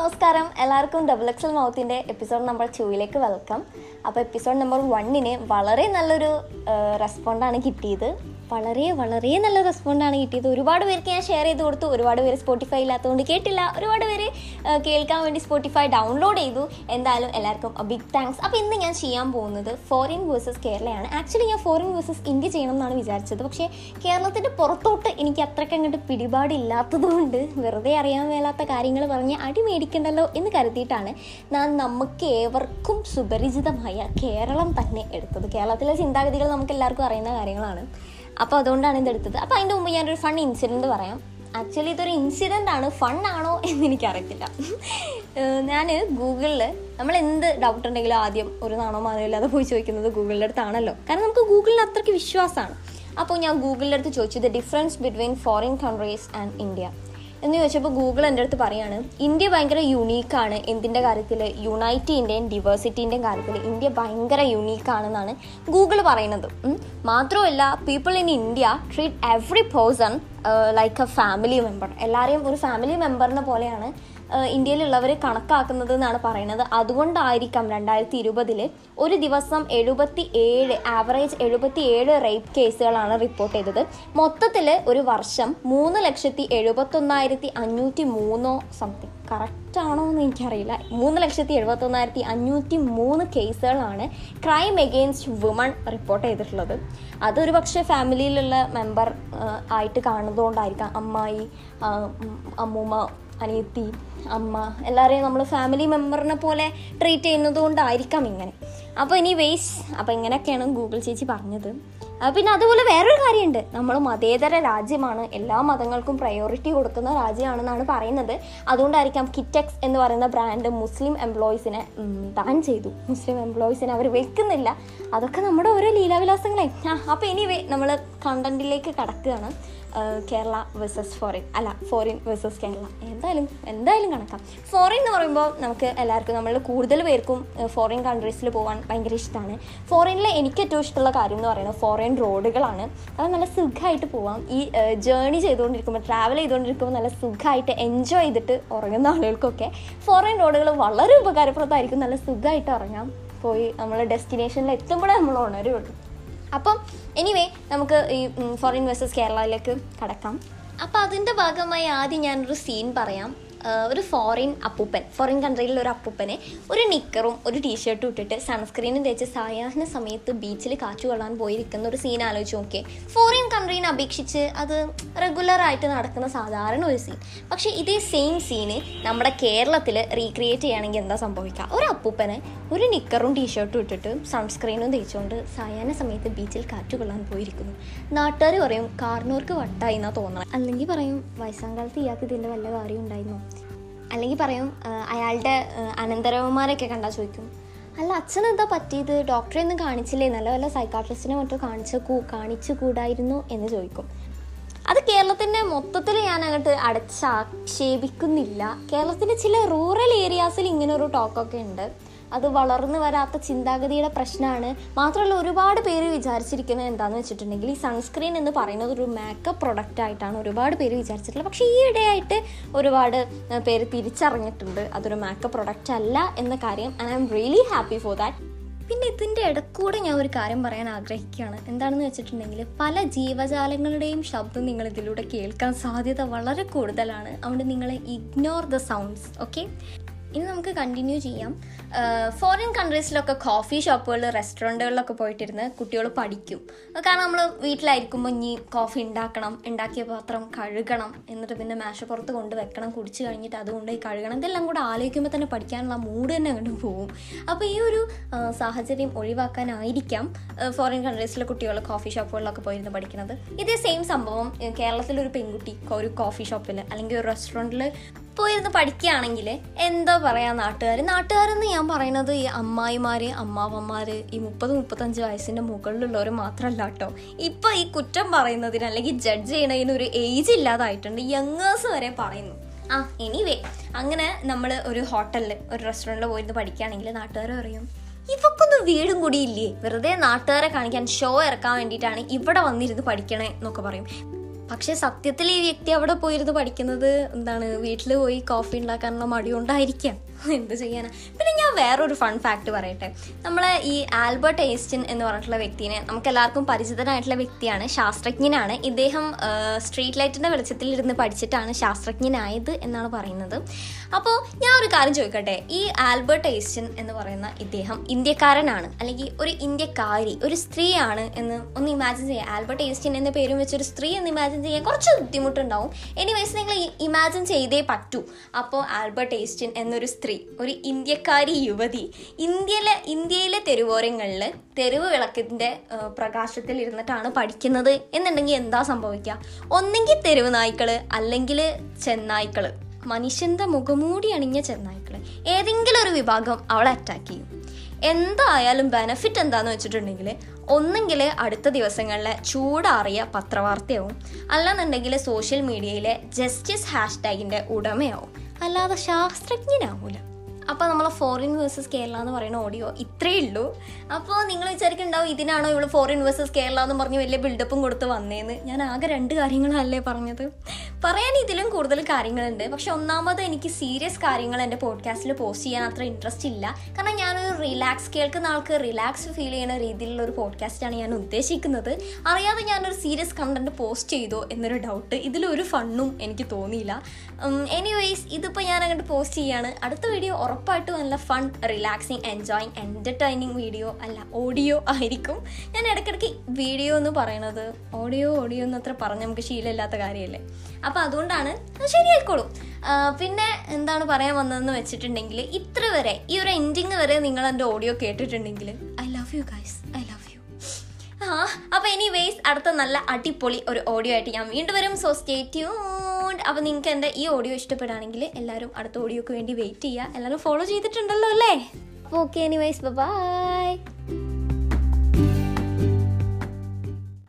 നമസ്കാരം. എല്ലാവർക്കും double XL മൗത്തിന്റെ എപ്പിസോഡ് നമ്പർ ടൂയിലേക്ക് വെൽക്കം അപ്പോൾ എപ്പിസോഡ് നമ്പർ വണ്ണിന് വളരെ നല്ലൊരു റെസ്പോണ്ടാണ് കിട്ടിയത്. വളരെ വളരെ നല്ല റെസ്പോണ്ടാണ് കിട്ടിയത്. ഒരുപാട് പേർക്ക് ഞാൻ ഷെയർ ചെയ്ത് കൊടുത്തു. ഒരുപാട് പേര് സ്പോട്ടിഫൈ ഇല്ലാത്തതുകൊണ്ട് കേട്ടില്ല. ഒരുപാട് പേര് കേൾക്കാൻ വേണ്ടി സ്പോട്ടിഫൈ ഡൗൺലോഡ് ചെയ്തു. എന്തായാലും എല്ലാവർക്കും ബിഗ് താങ്ക്സ് അപ്പോൾ ഇന്ന് ഞാൻ ചെയ്യാൻ പോകുന്നത് ഫോറിൻ വേഴ്സസ് കേരളയാണ് ആക്ച്വലി ഞാൻ ഫോറിൻ വേഴ്സസ് ഇന്ത്യ ചെയ്യണം എന്നാണ് വിചാരിച്ചത്. പക്ഷേ കേരളത്തിന്റെ പുറത്തോട്ട് എനിക്ക് അത്രയ്ക്ക് അങ്ങോട്ട് പിടിപാടില്ലാത്തതുകൊണ്ട് വെറുതെ അറിയാൻ മേലാത്ത കാര്യങ്ങൾ പറഞ്ഞ് അടി മേടിക്കണ്ടല്ലോ എന്ന് കരുതിയിട്ടാണ് ഞാൻ നമുക്ക് ഏവർക്കും സുപരിചിതമായ കേരളം തന്നെ എടുത്തത്. കേരളത്തിലെ ചിന്താഗതികൾ നമുക്ക് എല്ലാവർക്കും അറിയുന്ന കാര്യങ്ങളാണ്. അപ്പോൾ അതുകൊണ്ടാണ് ഇതെടുത്തത് അപ്പോൾ അതിന്റെ മുമ്പ് ഞാനൊരു ഫൺ ഇൻസിഡന്റ് പറയാം. ആക്ച്വലി ഇതൊരു ഇൻസിഡന്റ് ആണ്. ഫണ്ണാണോ എന്ന് എനിക്കറിയത്തില്ല. ഞാൻ ഗൂഗിളിൽ നമ്മൾ എന്ത് ഡൗട്ട് ഉണ്ടെങ്കിലും ആദ്യം ഒരു നാണോ മാനോ ഇല്ലാതെ പോയി ചോദിക്കുന്നത് ഗൂഗിളിന്റെ അടുത്താണല്ലോ. കാരണം നമുക്ക് ഗൂഗിളിന് അത്രയ്ക്ക് വിശ്വാസമാണ്. അപ്പോൾ ഞാൻ ഗൂഗിളിന്റെ അടുത്ത് ചോദിച്ചു the difference between foreign countries and India എന്ന് ചോദിച്ചപ്പോൾ ഗൂഗിൾ എന്റെ അടുത്ത് പറയാണ് ഇന്ത്യ ഭയങ്കര യുണീക്കാണ് എന്തിന്റെ കാര്യത്തിൽ? യുണൈറ്റിന്റെയും ഡിവേഴ്സിറ്റീന്റെയും കാര്യത്തിൽ ഇന്ത്യ ഭയങ്കര യുണീക്കാണെന്നാണ് ഗൂഗിൾ പറയുന്നത്. മാത്രമല്ല people in India treat every person like a family member എല്ലാവരെയും ഒരു ഫാമിലി മെമ്പറിനെ പോലെയാണ് ഇന്ത്യയിലുള്ളവർ കണക്കാക്കുന്നത് എന്നാണ് പറയുന്നത്. അതുകൊണ്ടായിരിക്കാം രണ്ടായിരത്തി ഇരുപതിൽ ഒരു ദിവസം എഴുപത്തി ഏഴ് ആവറേജ് എഴുപത്തി ഏഴ് റേപ്പ് കേസുകളാണ് റിപ്പോർട്ട് ചെയ്തത്. മൊത്തത്തിൽ ഒരു വർഷം മൂന്ന് ലക്ഷത്തി എഴുപത്തൊന്നായിരത്തി അഞ്ഞൂറ്റി മൂന്നോ സംതിങ് കറക്റ്റ് ആണോ എന്ന് എനിക്കറിയില്ല. മൂന്ന് ലക്ഷത്തി എഴുപത്തൊന്നായിരത്തി അഞ്ഞൂറ്റി മൂന്ന് കേസുകളാണ് ക്രൈം എഗെയിൻസ്റ്റ് വുമൺ റിപ്പോർട്ട് ചെയ്തിട്ടുള്ളത്. അതൊരു പക്ഷേ ഫാമിലിയിലുള്ള മെമ്പർ ആയിട്ട് കാണുന്നതുകൊണ്ടായിരിക്കാം അമ്മായി അമ്മൂമ്മ അനിയത്തി അമ്മ എല്ലാവരെയും നമ്മൾ ഫാമിലി മെമ്പറിനെ പോലെ ട്രീറ്റ് ചെയ്യുന്നത് കൊണ്ടായിരിക്കാം ഇങ്ങനെ. അപ്പോൾ ഇനി വേസ് അപ്പോൾ ഇങ്ങനെയൊക്കെയാണ് ഗൂഗിൾ ചേച്ചി പറഞ്ഞത്. പിന്നെ അതുപോലെ വേറൊരു കാര്യമുണ്ട്. നമ്മൾ മതേതര രാജ്യമാണ്. എല്ലാ മതങ്ങൾക്കും പ്രയോറിറ്റി കൊടുക്കുന്ന രാജ്യമാണെന്നാണ് പറയുന്നത്. അതുകൊണ്ടായിരിക്കാം കിറ്റക്സ് എന്ന് പറയുന്ന ബ്രാൻഡ് മുസ്ലിം എംപ്ലോയീസിനെ ബാൻ ചെയ്തു. മുസ്ലിം എംപ്ലോയീസിനെ അവർ വെക്കുന്നില്ല അതൊക്കെ നമ്മുടെ ഓരോ ലീലാവിലാസങ്ങളെ. അപ്പോൾ ഇനി നമ്മൾ കണ്ടന്റിലേക്ക് കടക്കുകയാണ്. കേരള വേഴ്സസ് ഫോറിൻ അല്ല ഫോറിൻ വേഴ്സസ് കേരള. എന്തായാലും എന്തായാലും കണക്കാം. ഫോറിൻ എന്ന് പറയുമ്പോൾ നമുക്ക് എല്ലാവർക്കും നമ്മൾ കൂടുതൽ പേർക്കും ഫോറിൻ കൺട്രീസിൽ പോകാൻ ഭയങ്കര ഇഷ്ടമാണ് ഫോറിനിൽ എനിക്ക് ഏറ്റവും ഇഷ്ടമുള്ള കാര്യം എന്ന് പറയുന്നത് ഫോറിൻ റോഡുകളാണ് അത് നല്ല സുഖമായിട്ട് പോവാം. ഈ ജേണി ചെയ്തുകൊണ്ടിരിക്കുമ്പോൾ ട്രാവൽ ചെയ്തുകൊണ്ടിരിക്കുമ്പോൾ നല്ല സുഖമായിട്ട് എൻജോയ് ചെയ്തിട്ട് ഉറങ്ങുന്ന ആളുകൾക്കൊക്കെ ഫോറിൻ റോഡുകൾ വളരെ ഉപകാരപ്രദമായിരിക്കും. നല്ല സുഖമായിട്ട് ഉറങ്ങാം. പോയി നമ്മൾ ഡെസ്റ്റിനേഷനിൽ എത്തുമ്പോഴേ നമ്മൾ ഉണരുള്ളൂ. അപ്പം എനിവേ നമുക്ക് ഈ ഫോറിൻ വേഴ്സസ് കേരളയിലേക്ക് കടക്കാം. അപ്പം അതിന്റെ ഭാഗമായി ആദ്യം ഞാനൊരു സീൻ പറയാം. ഒരു ഫോറിൻ അപ്പൂപ്പൻ ഫോറിൻ കൺട്രിയിൽ ഒരു അപ്പൂപ്പനെ ഒരു നിക്കറും ഒരു ടീഷർട്ടും ഇട്ടിട്ട് സൺസ്ക്രീനും തേച്ച് സായാഹ്ന സമയത്ത് ബീച്ചിൽ കാച്ചു കൊള്ളാൻ പോയിരിക്കുന്ന ഒരു സീൻ ആലോചിച്ച് നോക്കിയേ. ഫോറിൻ കൺട്രീനെ അപേക്ഷിച്ച് അത് റെഗുലറായിട്ട് നടക്കുന്ന സാധാരണ ഒരു സീൻ പക്ഷേ ഇതേ സെയിം സീന് നമ്മുടെ കേരളത്തിൽ റീക്രിയേറ്റ് ചെയ്യുകയാണെങ്കിൽ എന്താ സംഭവിക്കുക? ഒരു അപ്പൂപ്പനെ ഒരു നിക്കറും ടീഷർട്ടും ഇട്ടിട്ട് സൺസ്ക്രീനും തേച്ചുകൊണ്ട് സായാഹ്ന സമയത്ത് ബീച്ചിൽ കാറ്റു കൊള്ളാൻ പോയിരിക്കുന്നു. നാട്ടുകാർ പറയും കാർണൂർക്ക് വട്ടായി എന്നാ തോന്നണം. അല്ലെങ്കിൽ പറയും വയസ്സാം കാലത്ത് ഇയാൾക്ക് ഇതിന്റെ വല്ല കാര്യം ഉണ്ടായിരുന്നോ? അല്ലെങ്കിൽ പറയും അയാളുടെ അനന്തരവന്മാരൊക്കെ കണ്ടാൽ ചോദിക്കും. അല്ല അച്ഛനെന്താ പറ്റിയത്? ഡോക്ടറെ ഒന്നും കാണിച്ചില്ലേ? നല്ല വല്ല സൈക്കാട്രിസ്റ്റിനെ മറ്റോ കാണിച്ചു കൂ കാണിച്ചു കൂടായിരുന്നു എന്ന് ചോദിക്കും. അത് കേരളത്തിന്റെ മൊത്തത്തിൽ ഞാൻ അങ്ങോട്ട് അടച്ചാക്ഷേപിക്കുന്നില്ല. കേരളത്തിന്റെ ചില റൂറൽ ഏരിയാസിൽ ഇങ്ങനെ ഒരു ടോക്കൊക്കെ ഉണ്ട്. അത് വളർന്നു വരാത്ത ചിന്താഗതിയുടെ പ്രശ്നമാണ്. മാത്രമല്ല ഒരുപാട് പേര് വിചാരിച്ചിരിക്കുന്നത് എന്താണെന്ന് വെച്ചിട്ടുണ്ടെങ്കിൽ ഈ സൺസ്ക്രീൻ എന്ന് പറയുന്നത് ഒരു മേക്കപ്പ് പ്രൊഡക്റ്റ് ആയിട്ടാണ് ഒരുപാട് പേര് വിചാരിച്ചിട്ടുള്ളത്. പക്ഷേ ഈ ഇടയായിട്ട് ഒരുപാട് പേര് തിരിച്ചറിഞ്ഞിട്ടുണ്ട്. അതൊരു മേക്കപ്പ് പ്രൊഡക്റ്റ് അല്ല എന്ന കാര്യം and I'm really happy for that പിന്നെ ഇതിന്റെ ഇടക്കൂടെ ഞാൻ ഒരു കാര്യം പറയാൻ ആഗ്രഹിക്കുകയാണ്. എന്താണെന്ന് വെച്ചിട്ടുണ്ടെങ്കിൽ പല ജീവജാലങ്ങളുടെയും ശബ്ദം നിങ്ങൾ ഇതിലൂടെ കേൾക്കാൻ സാധ്യത വളരെ കൂടുതലാണ്. അതുകൊണ്ട് നിങ്ങൾ ഇഗ്നോർ ദ സൗണ്ട്സ് ഓക്കെ ഇനി നമുക്ക് കണ്ടിന്യൂ ചെയ്യാം. ഫോറിൻ കൺട്രീസിലൊക്കെ കോഫി ഷോപ്പുകളിൽ റെസ്റ്റോറന്റുകളിലൊക്കെ പോയിട്ടിരുന്ന് കുട്ടികൾ പഠിക്കും. കാരണം നമ്മൾ വീട്ടിലായിരിക്കുമ്പോൾ ഇനി കോഫി ഉണ്ടാക്കണം ഉണ്ടാക്കിയ പാത്രം കഴുകണം എന്നിട്ട് പിന്നെ മേശപ്പുറത്ത് കൊണ്ട് വെക്കണം കുടിച്ച് കഴിഞ്ഞിട്ട് അതുകൊണ്ട് കഴുകണം. ഇതെല്ലാം കൂടെ ആലോചിക്കുമ്പോൾ തന്നെ പഠിക്കാനുള്ള മൂഡ് തന്നെ അങ്ങോട്ട് പോകും. അപ്പോൾ ഈ ഒരു സാഹചര്യം ഒഴിവാക്കാനായിരിക്കാം ഫോറിൻ കൺട്രീസിലെ കുട്ടികൾ കോഫി ഷോപ്പുകളിലൊക്കെ പോയിരുന്ന് പഠിക്കുന്നത്. ഇതേ സെയിം സംഭവം കേരളത്തിലൊരു പെൺകുട്ടി ഒരു കോഫി ഷോപ്പിൽ അല്ലെങ്കിൽ ഒരു റെസ്റ്റോറന്റിൽ പോയിരുന്ന് പഠിക്കുകയാണെങ്കിൽ എന്താ പറയാ നാട്ടുകാർ? നാട്ടുകാരെന്ന് ഞാൻ പറയുന്നത് ഈ അമ്മായിമാര് അമ്മാവന്മാര് ഈ മുപ്പത് മുപ്പത്തഞ്ച് വയസ്സിന്റെ മുകളിലുള്ളവർ മാത്രമല്ല കേട്ടോ. ഇപ്പൊ ഈ കുറ്റം പറയുന്നതിന് അല്ലെങ്കിൽ ജഡ്ജ് ചെയ്യുന്നതിന് ഒരു ഏജ് ഇല്ലാതായിട്ടുണ്ട്. യങ്ങേഴ്സ് വരെ പറയുന്നു. ആ എനിവേ അങ്ങനെ നമ്മൾ ഒരു ഹോട്ടലിൽ ഒരു റെസ്റ്റോറന്റിൽ പോയിരുന്ന് പഠിക്കുകയാണെങ്കിൽ നാട്ടുകാർ പറയും ഇവക്കൊന്നും വീടും കൂടിയില്ലേ വെറുതെ നാട്ടുകാരെ കാണിക്കാൻ ഷോ ഇറക്കാൻ വേണ്ടിയിട്ടാണ് ഇവിടെ വന്നിരുന്ന് പഠിക്കണേ എന്നൊക്കെ പറയും. പക്ഷേ സത്യത്തിൽ ഈ വ്യക്തി അവിടെ പോയിരുന്ന് പഠിക്കുന്നത് എന്താണ് വീട്ടിൽ പോയി കോഫി ഉണ്ടാക്കാനുള്ള മടി കൊണ്ടായിരിക്കാം. എന്ത് ചെയ്യാനാ? പിന്നെ ഞാൻ വേറൊരു ഫൺ ഫാക്ട് പറയട്ടെ. നമ്മളെ ഈ ആൽബർട്ട് ഏസ്റ്റിൻ എന്ന് പറഞ്ഞിട്ടുള്ള വ്യക്തിനെ നമുക്ക് എല്ലാവർക്കും പരിചിതനായിട്ടുള്ള വ്യക്തിയാണ് ശാസ്ത്രജ്ഞനാണ്. ഇദ്ദേഹം സ്ട്രീറ്റ് ലൈറ്റിന്റെ വെളിച്ചത്തിൽ ഇരുന്ന് പഠിച്ചിട്ടാണ് ശാസ്ത്രജ്ഞനായത് എന്നാണ് പറയുന്നത്. അപ്പോൾ ഞാൻ ഒരു കാര്യം ചോദിക്കട്ടെ. ഈ ആൽബർട്ട് ഏസ്റ്റിൻ എന്ന് പറയുന്ന ഇദ്ദേഹം ഇന്ത്യക്കാരനാണ് അല്ലെങ്കിൽ ഒരു ഇന്ത്യക്കാരി ഒരു സ്ത്രീയാണ് എന്ന് ഒന്ന് ഇമാജിൻ ചെയ്യാം. ആൽബർട്ട് ഏസ്റ്റിൻ എന്ന പേരും വെച്ചൊരു സ്ത്രീ എന്ന് ഇമാജിൻ ചെയ്യാൻ കുറച്ച് ബുദ്ധിമുട്ടുണ്ടാവും. എനിവേസ് നിങ്ങൾ ഇമാജിൻ ചെയ്തേ പറ്റൂ. അപ്പോൾ ആൽബർട്ട് ഏസ്റ്റിൻ എന്നൊരു സ്ത്രീ ഒരു ഇന്ത്യക്കാരി യുവതി ഇന്ത്യയിലെ ഇന്ത്യയിലെ തെരുവോരങ്ങളിൽ തെരുവ് വിളക്കിന്റെ പ്രകാശത്തിൽ ഇരുന്നിട്ടാണ് പഠിക്കുന്നത് എന്നുണ്ടെങ്കിൽ എന്താ സംഭവിക്കുക? ഒന്നെങ്കിൽ തെരുവ് നായ്ക്കൾ അല്ലെങ്കിൽ ചെന്നായ്ക്കൾ മനുഷ്യന്റെ മുഖമൂടി അണിഞ്ഞ ചെന്നായ്ക്കൾ ഏതെങ്കിലും ഒരു വിഭാഗം അവളെ അറ്റാക്ക് ചെയ്യും. എന്തായാലും ബെനഫിറ്റ് എന്താണെന്ന് വെച്ചിട്ടുണ്ടെങ്കിൽ ഒന്നെങ്കിൽ അടുത്ത ദിവസങ്ങളിൽ ചൂടാറിയ പത്രവാർത്തയാവും. അല്ലാന്നുണ്ടെങ്കിൽ സോഷ്യൽ മീഡിയയിലെ ജസ്റ്റിസ് ഹാഷ്ടാഗിന്റെ ഉടമയാവും. അല്ലാതെ ശാസ്ത്രജ്ഞനാവൂല. അപ്പോൾ നമ്മൾ ഫോറിൻ വേഴ്സസ് കേരള എന്ന് പറയുന്ന ഓഡിയോ ഇത്രയേ ഉള്ളൂ. അപ്പോൾ നിങ്ങൾ വിചാരിക്കുന്നുണ്ടാവും ഇതിനാണോ ഇവിടെ ഫോറിൻ വേഴ്സസ് കേരള എന്ന് പറഞ്ഞ് വലിയ ബിൽഡപ്പും കൊടുത്ത് വന്നേന്ന്. ഞാൻ ആകെ രണ്ട് കാര്യങ്ങളല്ലേ പറഞ്ഞത്. പറയാൻ ഇതിലും കൂടുതൽ കാര്യങ്ങളുണ്ട്. പക്ഷെ ഒന്നാമത് എനിക്ക് സീരിയസ് കാര്യങ്ങൾ എന്റെ പോഡ്കാസ്റ്റിൽ പോസ്റ്റ് ചെയ്യാൻ അത്ര ഇൻട്രസ്റ്റ് ഇല്ല. കാരണം ഞാനൊരു റിലാക്സ് കേൾക്കുന്ന ആൾക്ക് റിലാക്സ് ഫീൽ ചെയ്യുന്ന രീതിയിലുള്ള ഒരു പോഡ്കാസ്റ്റാണ് ഞാൻ ഉദ്ദേശിക്കുന്നത്. അറിയാതെ ഞാനൊരു സീരിയസ് കണ്ടന്റ് പോസ്റ്റ് ചെയ്തോ എന്നൊരു ഡൗട്ട് ഇതിലൊരു ഫണ്ണും എനിക്ക് തോന്നിയില്ല. എനിവേയ്സ് ഇതിപ്പോൾ ഞാൻ അങ്ങോട്ട് പോസ്റ്റ് ചെയ്യാണ്. അടുത്ത വീഡിയോ ഉറപ്പായിട്ടും നല്ല fun relaxing enjoying entertaining video അല്ല ഓഡിയോ ആയിരിക്കും. ഞാൻ ഇടയ്ക്കിടയ്ക്ക് വീഡിയോ എന്ന് പറയണത്. ഓഡിയോ ഓഡിയോ എന്ന് അത്ര പറഞ്ഞ് നമുക്ക് ശീലമില്ലാത്ത കാര്യമല്ലേ? അപ്പോൾ അതുകൊണ്ടാണ് അത് ശരിയായിക്കോളും. പിന്നെ എന്താണ് പറയാൻ വന്നതെന്ന് വെച്ചിട്ടുണ്ടെങ്കിൽ ഇത്ര വരെ ഈ ഒരു എൻഡിങ് വരെ നിങ്ങൾ എന്റെ audio കേട്ടിട്ടുണ്ടെങ്കിൽ I love you guys I love you ആ അപ്പോൾ എനിവേസ് അടുത്ത നല്ല അടിപൊളി ഒരു ഓഡിയോ ആയിട്ട് ഞാൻ വീണ്ടും വരും. സോ സ്റ്റേ ട്യൂൺഡ് അപ്പോൾ നിങ്ങൾക്ക് എന്റെ ഈ ഓഡിയോ ഇഷ്ടപ്പെടുകയാണെങ്കിൽ എല്ലാവരും അടുത്ത ഓഡിയോക്ക് വേണ്ടി വെയിറ്റ് ചെയ്യുക. എല്ലാവരും ഫോളോ ചെയ്തിട്ടുണ്ടല്ലോ അല്ലേ? Okay anyways by